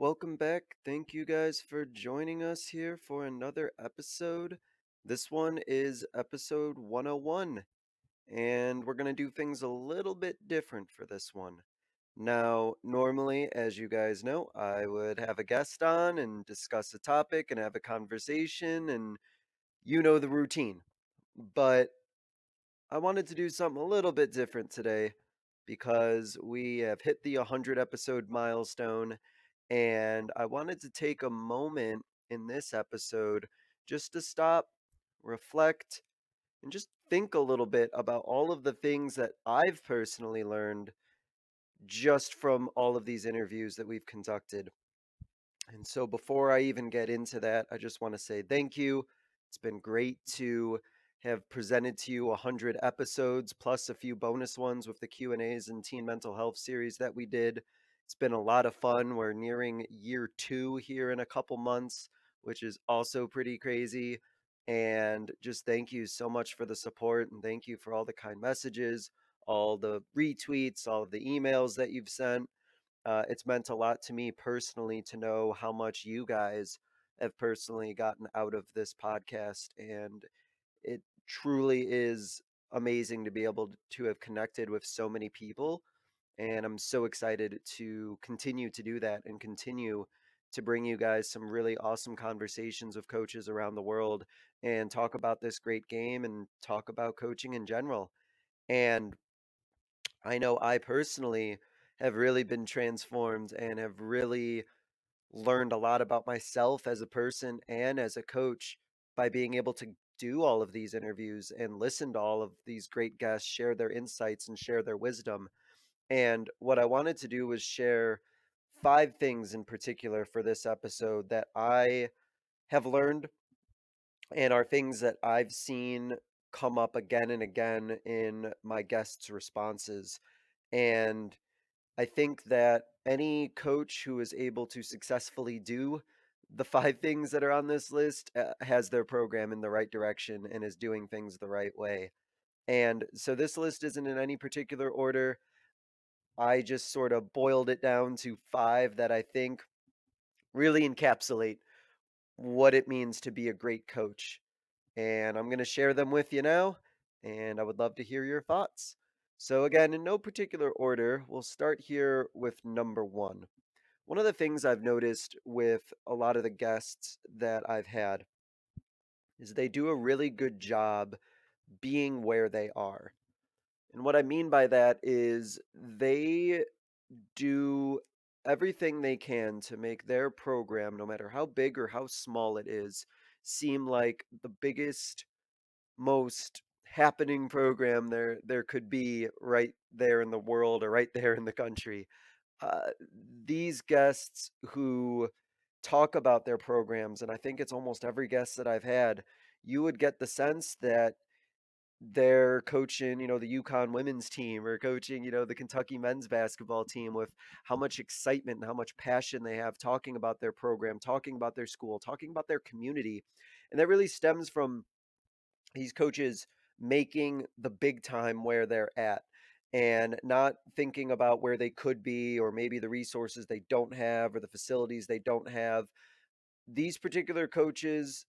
welcome back. Thank you guys for joining us here for another episode. This one is episode 101, and we're going to do things a little bit different for this one. Now, normally, as you guys know, I would have a guest on and discuss a topic and have a conversation, and you know the routine. But I wanted to do something a little bit different today because we have hit the 100 episode milestone. And I wanted to take a moment in this episode just to stop, reflect, and just think a little bit about all of the things that I've personally learned just from all of these interviews that we've conducted. And so before I even get into that, I just want to say thank you. It's been great to have presented to you 100 episodes plus a few bonus ones with the q&a's and teen mental health series that we did it's been a lot of fun we're nearing year two here in a couple months which is also pretty crazy and just thank you so much for the support and thank you for all the kind messages all the retweets all of the emails that you've sent uh, it's meant a lot to me personally to know how much you guys have personally gotten out of this podcast and it truly is amazing to be able to have connected with so many people. And I'm so excited to continue to do that and continue to bring you guys some really awesome conversations with coaches around the world and talk about this great game and talk about coaching in general. And I know I personally have really been transformed and have really learned a lot about myself as a person and as a coach by being able to do all of these interviews and listen to all of these great guests share their insights and share their wisdom. And what I wanted to do was share five things in particular for this episode that I have learned and are things that I've seen come up again and again in my guests' responses. And I think that any coach who is able to successfully do the five things that are on this list uh, has their program in the right direction and is doing things the right way. And so this list isn't in any particular order. I just sort of boiled it down to five that I think really encapsulate what it means to be a great coach. And I'm going to share them with you now, and I would love to hear your thoughts. So, again, in no particular order, we'll start here with number one. One of the things I've noticed with a lot of the guests that I've had is they do a really good job being where they are. And what I mean by that is they do everything they can to make their program, no matter how big or how small it is, seem like the biggest, most happening program there there could be right there in the world or right there in the country. Uh, these guests who talk about their programs, and I think it's almost every guest that I've had, you would get the sense that they're coaching, you know, the UConn women's team or coaching, you know, the Kentucky men's basketball team with how much excitement and how much passion they have talking about their program, talking about their school, talking about their community. And that really stems from these coaches making the big time where they're at and not thinking about where they could be or maybe the resources they don't have or the facilities they don't have. These particular coaches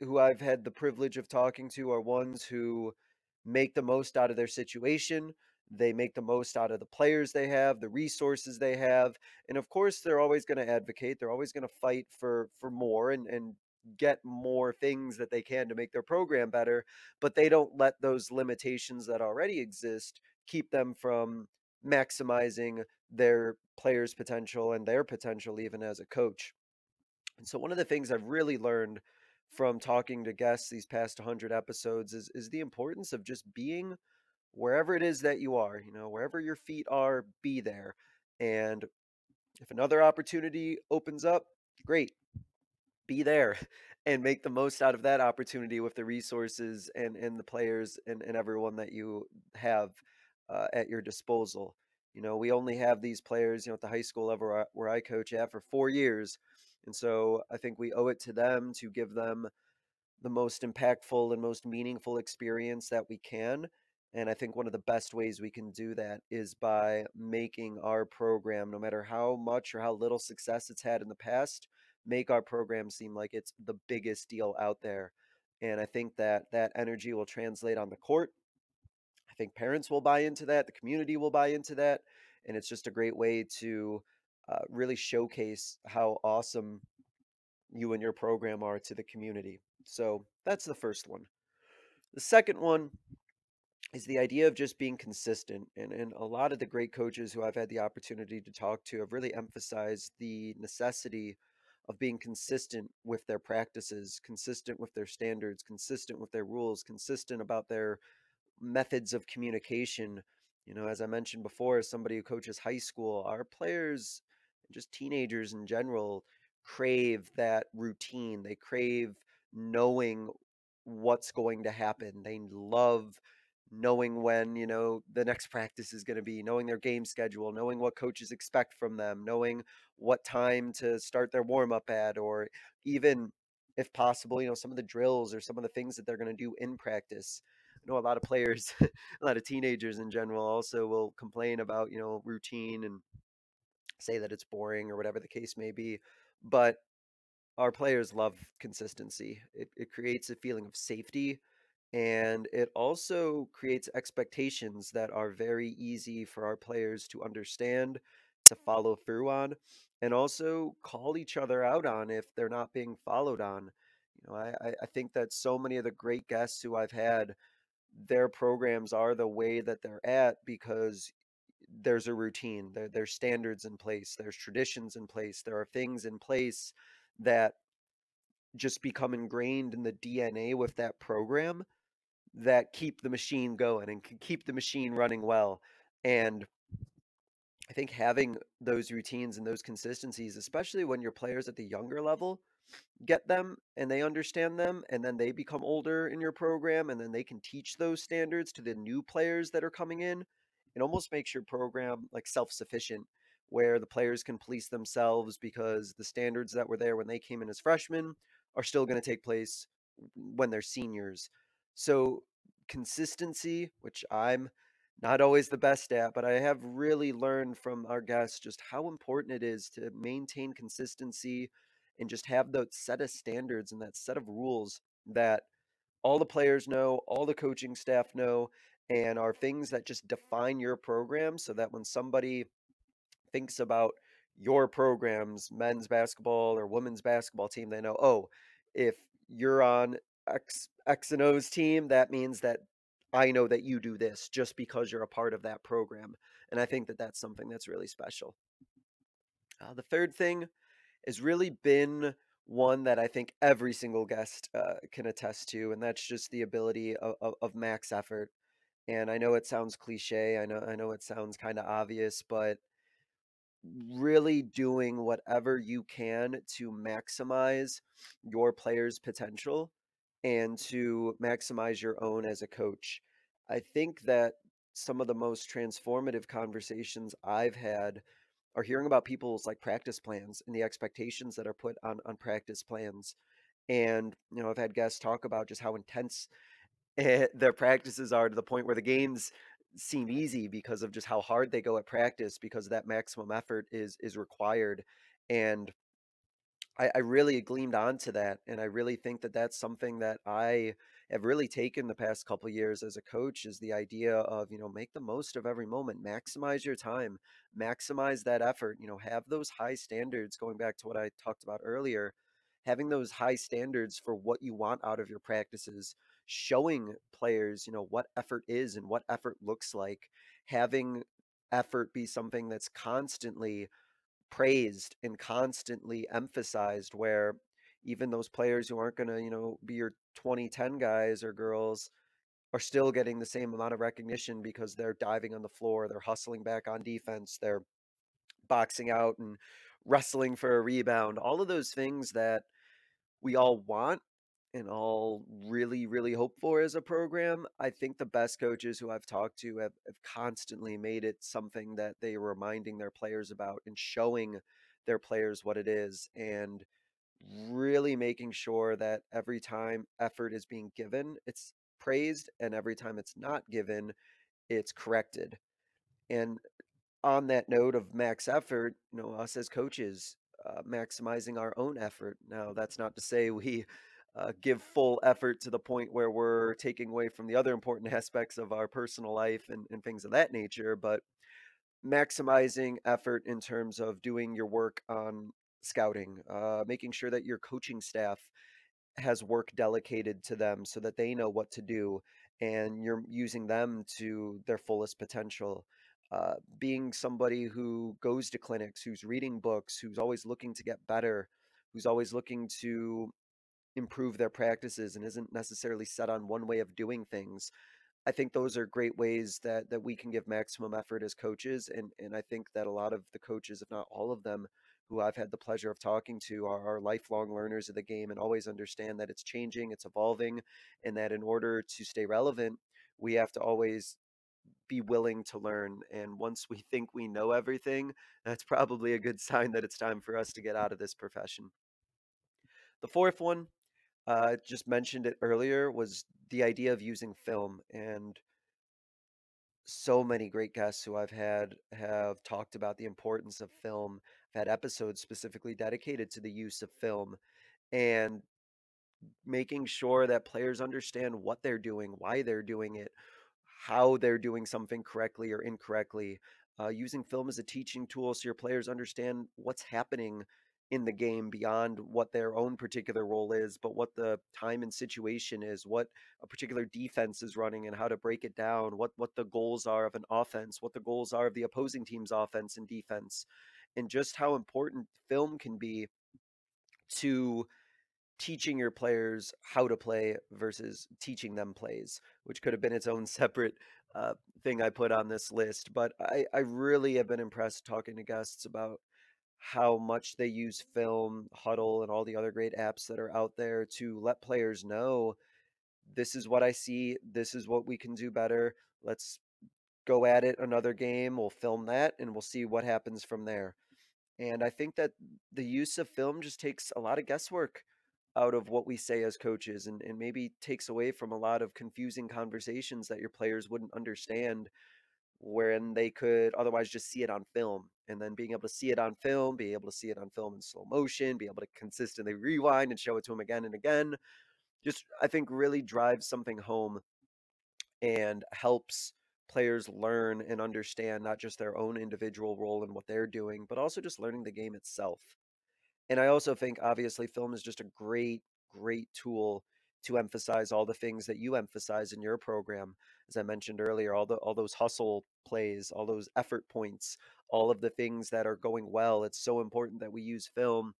who I've had the privilege of talking to are ones who make the most out of their situation. They make the most out of the players they have, the resources they have, and of course they're always going to advocate. They're always going to fight for for more and and get more things that they can to make their program better, but they don't let those limitations that already exist keep them from maximizing their players' potential and their potential even as a coach. And so one of the things I've really learned from talking to guests these past 100 episodes is is the importance of just being wherever it is that you are, you know, wherever your feet are, be there. And if another opportunity opens up, great. be there and make the most out of that opportunity with the resources and, and the players and, and everyone that you have uh, at your disposal. You know, we only have these players, you know, at the high school level where I, where I coach at for four years. And so I think we owe it to them to give them the most impactful and most meaningful experience that we can. And I think one of the best ways we can do that is by making our program, no matter how much or how little success it's had in the past, make our program seem like it's the biggest deal out there. And I think that that energy will translate on the court. I think parents will buy into that, the community will buy into that. And it's just a great way to uh, really showcase how awesome you and your program are to the community. So that's the first one. The second one is the idea of just being consistent. And, and a lot of the great coaches who I've had the opportunity to talk to have really emphasized the necessity of being consistent with their practices, consistent with their standards, consistent with their rules, consistent about their methods of communication. You know, as I mentioned before, as somebody who coaches high school, our players, just teenagers in general, crave that routine. They crave knowing what's going to happen. They love knowing when, you know, the next practice is going to be, knowing their game schedule, knowing what coaches expect from them, knowing what time to start their warm up at, or even if possible, you know, some of the drills or some of the things that they're going to do in practice. I know a lot of players, a lot of teenagers in general also will complain about, you know, routine and say that it's boring or whatever the case may be. But our players love consistency. It, it creates a feeling of safety and it also creates expectations that are very easy for our players to understand, to follow through on, and also call each other out on if they're not being followed on. You know, I, I think that so many of the great guests who I've had, their programs are the way that they're at because there's a routine, there, there's standards in place, there's traditions in place, there are things in place that just become ingrained in the DNA with that program that keep the machine going and can keep the machine running well. And I think having those routines and those consistencies, especially when your players at the younger level get them and they understand them, and then they become older in your program, and then they can teach those standards to the new players that are coming in, it almost makes your program like self sufficient, where the players can police themselves because the standards that were there when they came in as freshmen are still going to take place when they're seniors. So consistency, which I'm not always the best at, but I have really learned from our guests just how important it is to maintain consistency and just have that set of standards and that set of rules that all the players know, all the coaching staff know, and are things that just define your program so that when somebody thinks about your programs, men's basketball or women's basketball team, they know, oh, if you're on X X and O's team, that means that I know that you do this just because you're a part of that program. And I think that that's something that's really special. Uh, the third thing has really been one that I think every single guest uh, can attest to, and that's just the ability of, of, of max effort. And I know it sounds cliche. I know I know it sounds kind of obvious, but really doing whatever you can to maximize your player's potential and to maximize your own as a coach. I think that some of the most transformative conversations I've had are hearing about people's like practice plans and the expectations that are put on on practice plans. And you know, I've had guests talk about just how intense eh, their practices are to the point where the games seem easy because of just how hard they go at practice because that maximum effort is is required and I, I really gleamed onto that, and I really think that that's something that I have really taken the past couple years as a coach is the idea of you know make the most of every moment, maximize your time, maximize that effort. You know, have those high standards. Going back to what I talked about earlier, having those high standards for what you want out of your practices, showing players you know what effort is and what effort looks like, having effort be something that's constantly praised and constantly emphasized where even those players who aren't going to, you know, be your 2010 guys or girls are still getting the same amount of recognition because they're diving on the floor, they're hustling back on defense, they're boxing out and wrestling for a rebound. All of those things that we all want and all really, really hope for as a program. I think the best coaches who I've talked to have, have constantly made it something that they are reminding their players about and showing their players what it is and really making sure that every time effort is being given, it's praised, and every time it's not given, it's corrected. And on that note of max effort, you know, us as coaches, uh, maximizing our own effort. Now, that's not to say we uh, give full effort to the point where we're taking away from the other important aspects of our personal life and, and things of that nature, but maximizing effort in terms of doing your work on scouting, uh, making sure that your coaching staff has work delegated to them so that they know what to do and you're using them to their fullest potential. Uh, being somebody who goes to clinics, who's reading books, who's always looking to get better, who's always looking to improve their practices and isn't necessarily set on one way of doing things. I think those are great ways that that we can give maximum effort as coaches and and I think that a lot of the coaches if not all of them who I've had the pleasure of talking to are, are lifelong learners of the game and always understand that it's changing, it's evolving and that in order to stay relevant, we have to always be willing to learn and once we think we know everything, that's probably a good sign that it's time for us to get out of this profession. The fourth one uh, just mentioned it earlier was the idea of using film and so many great guests who I've had have talked about the importance of film. I've had episodes specifically dedicated to the use of film and making sure that players understand what they're doing, why they're doing it, how they're doing something correctly or incorrectly. Uh, using film as a teaching tool so your players understand what's happening in the game beyond what their own particular role is, but what the time and situation is, what a particular defense is running and how to break it down, what what the goals are of an offense, what the goals are of the opposing team's offense and defense, and just how important film can be to teaching your players how to play versus teaching them plays, which could have been its own separate uh, thing I put on this list. But I, I really have been impressed talking to guests about how much they use film, Hudl, and all the other great apps that are out there to let players know this is what I see, this is what we can do better. Let's go at it another game. We'll film that and we'll see what happens from there. And I think that the use of film just takes a lot of guesswork out of what we say as coaches and, and maybe takes away from a lot of confusing conversations that your players wouldn't understand wherein they could otherwise just see it on film and then being able to see it on film be able to see it on film in slow motion be able to consistently rewind and show it to them again and again just i think really drives something home and helps players learn and understand not just their own individual role in what they're doing but also just learning the game itself. And i also think obviously film is just a great great tool to emphasize all the things that you emphasize in your program. As I mentioned earlier, all the all those hustle plays, all those effort points, all of the things that are going well. It's so important that we use film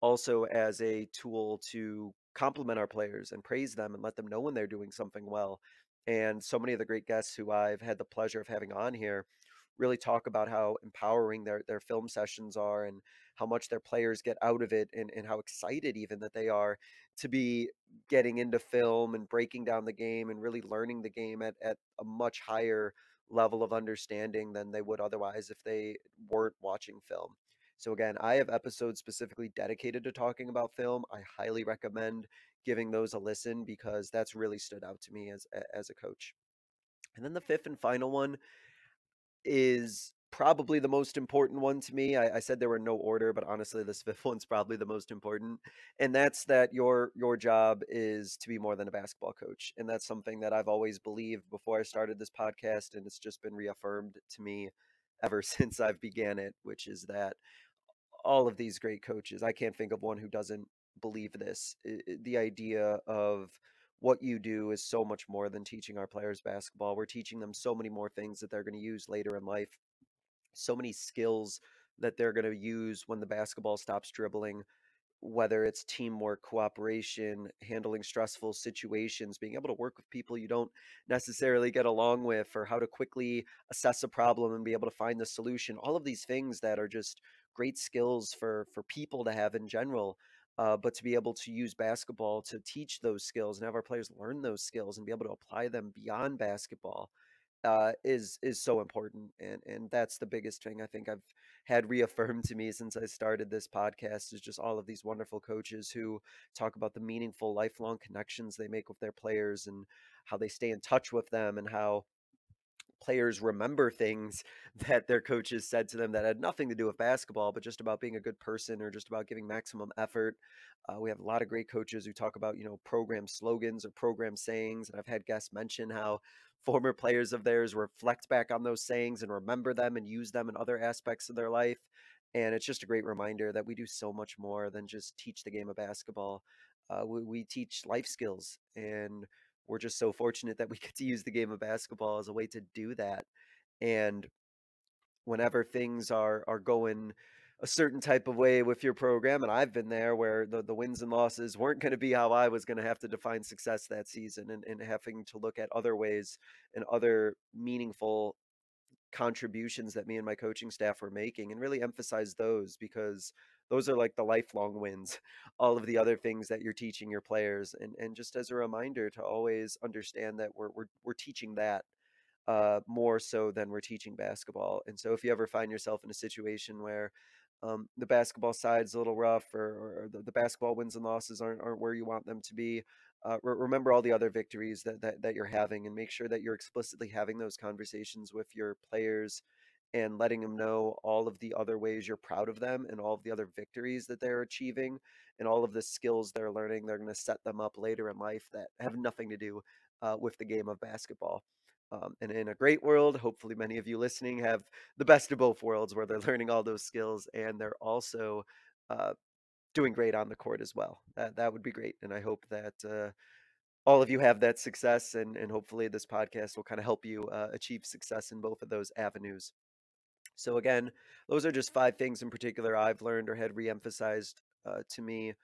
also as a tool to compliment our players and praise them and let them know when they're doing something well. And so many of the great guests who I've had the pleasure of having on here really talk about how empowering their their film sessions are and how much their players get out of it and, and how excited even that they are to be getting into film and breaking down the game and really learning the game at, at a much higher level of understanding than they would otherwise if they weren't watching film. So again, I have episodes specifically dedicated to talking about film. I highly recommend giving those a listen because that's really stood out to me as as a coach. And then the fifth and final one is probably the most important one to me. I, I, said there were no order, but honestly, this fifth one's probably the most important, and that's that your your job is to be more than a basketball coach, and that's something that I've always believed before I started this podcast, and it's just been reaffirmed to me ever since I've began it, which is that all of these great coaches, I can't think of one who doesn't believe this. the idea of what you do is so much more than teaching our players basketball. We're teaching them so many more things that they're going to use later in life, so many skills that they're going to use when the basketball stops dribbling, whether it's teamwork, cooperation, handling stressful situations, being able to work with people you don't necessarily get along with, or how to quickly assess a problem and be able to find the solution. All of these things that are just great skills for for people to have in general uh, but to be able to use basketball to teach those skills and have our players learn those skills and be able to apply them beyond basketball uh, is is so important, and and that's the biggest thing I think I've had reaffirmed to me since I started this podcast is just all of these wonderful coaches who talk about the meaningful lifelong connections they make with their players and how they stay in touch with them and how players remember things that their coaches said to them that had nothing to do with basketball, but just about being a good person or just about giving maximum effort. Uh, we have a lot of great coaches who talk about, you know, program slogans or program sayings. And I've had guests mention how former players of theirs reflect back on those sayings and remember them and use them in other aspects of their life. And it's just a great reminder that we do so much more than just teach the game of basketball. Uh, we, we teach life skills and we're just so fortunate that we get to use the game of basketball as a way to do that. And whenever things are are going a certain type of way with your program, and I've been there where the, the wins and losses weren't going to be how I was going to have to define success that season and, and having to look at other ways and other meaningful contributions that me and my coaching staff were making and really emphasize those because those are like the lifelong wins all of the other things that you're teaching your players and and just as a reminder to always understand that we're we're, we're teaching that uh, more so than we're teaching basketball and so if you ever find yourself in a situation where um, the basketball side's a little rough or, or the, the, basketball wins and losses aren't, aren't where you want them to be uh, re- remember all the other victories that, that that you're having and make sure that you're explicitly having those conversations with your players and letting them know all of the other ways you're proud of them and all of the other victories that they're achieving and all of the skills they're learning they're going to set them up later in life that have nothing to do uh, with the game of basketball um, and in a great world hopefully many of you listening have the best of both worlds where they're learning all those skills and they're also uh, doing great on the court as well. That, that would be great and i hope that uh, all of you have that success and, and hopefully this podcast will kind of help you uh, achieve success in both of those avenues so again, those are just five things in particular I've learned or had reemphasized uh, to me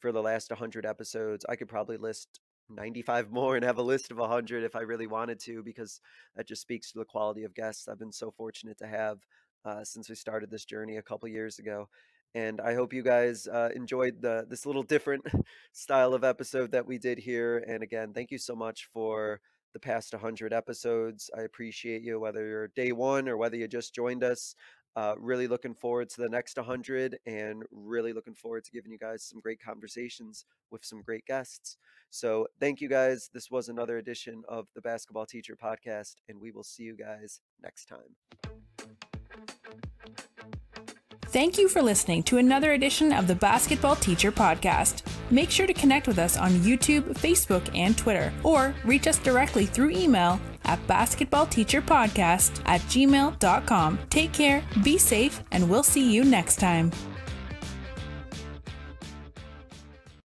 for the last 100 episodes. I could probably list 95 more and have a list of 100 if I really wanted to, because that just speaks to the quality of guests I've been so fortunate to have uh, since we started this journey a couple years ago. And I hope you guys uh, enjoyed the this little different style of episode that we did here. And again, thank you so much for the past 100 episodes. I appreciate you, whether you're day one or whether you just joined us. Uh, really looking forward to the next 100 and really looking forward to giving you guys some great conversations with some great guests. So, thank you guys. This was another edition of the Basketball Teacher Podcast, and we will see you guys next time. Thank you for listening to another edition of the Basketball Teacher Podcast. Make sure to connect with us on YouTube, Facebook, and Twitter, or reach us directly through email at basketballteacherpodcast at gmail.com. Take care, be safe, and we'll see you next time.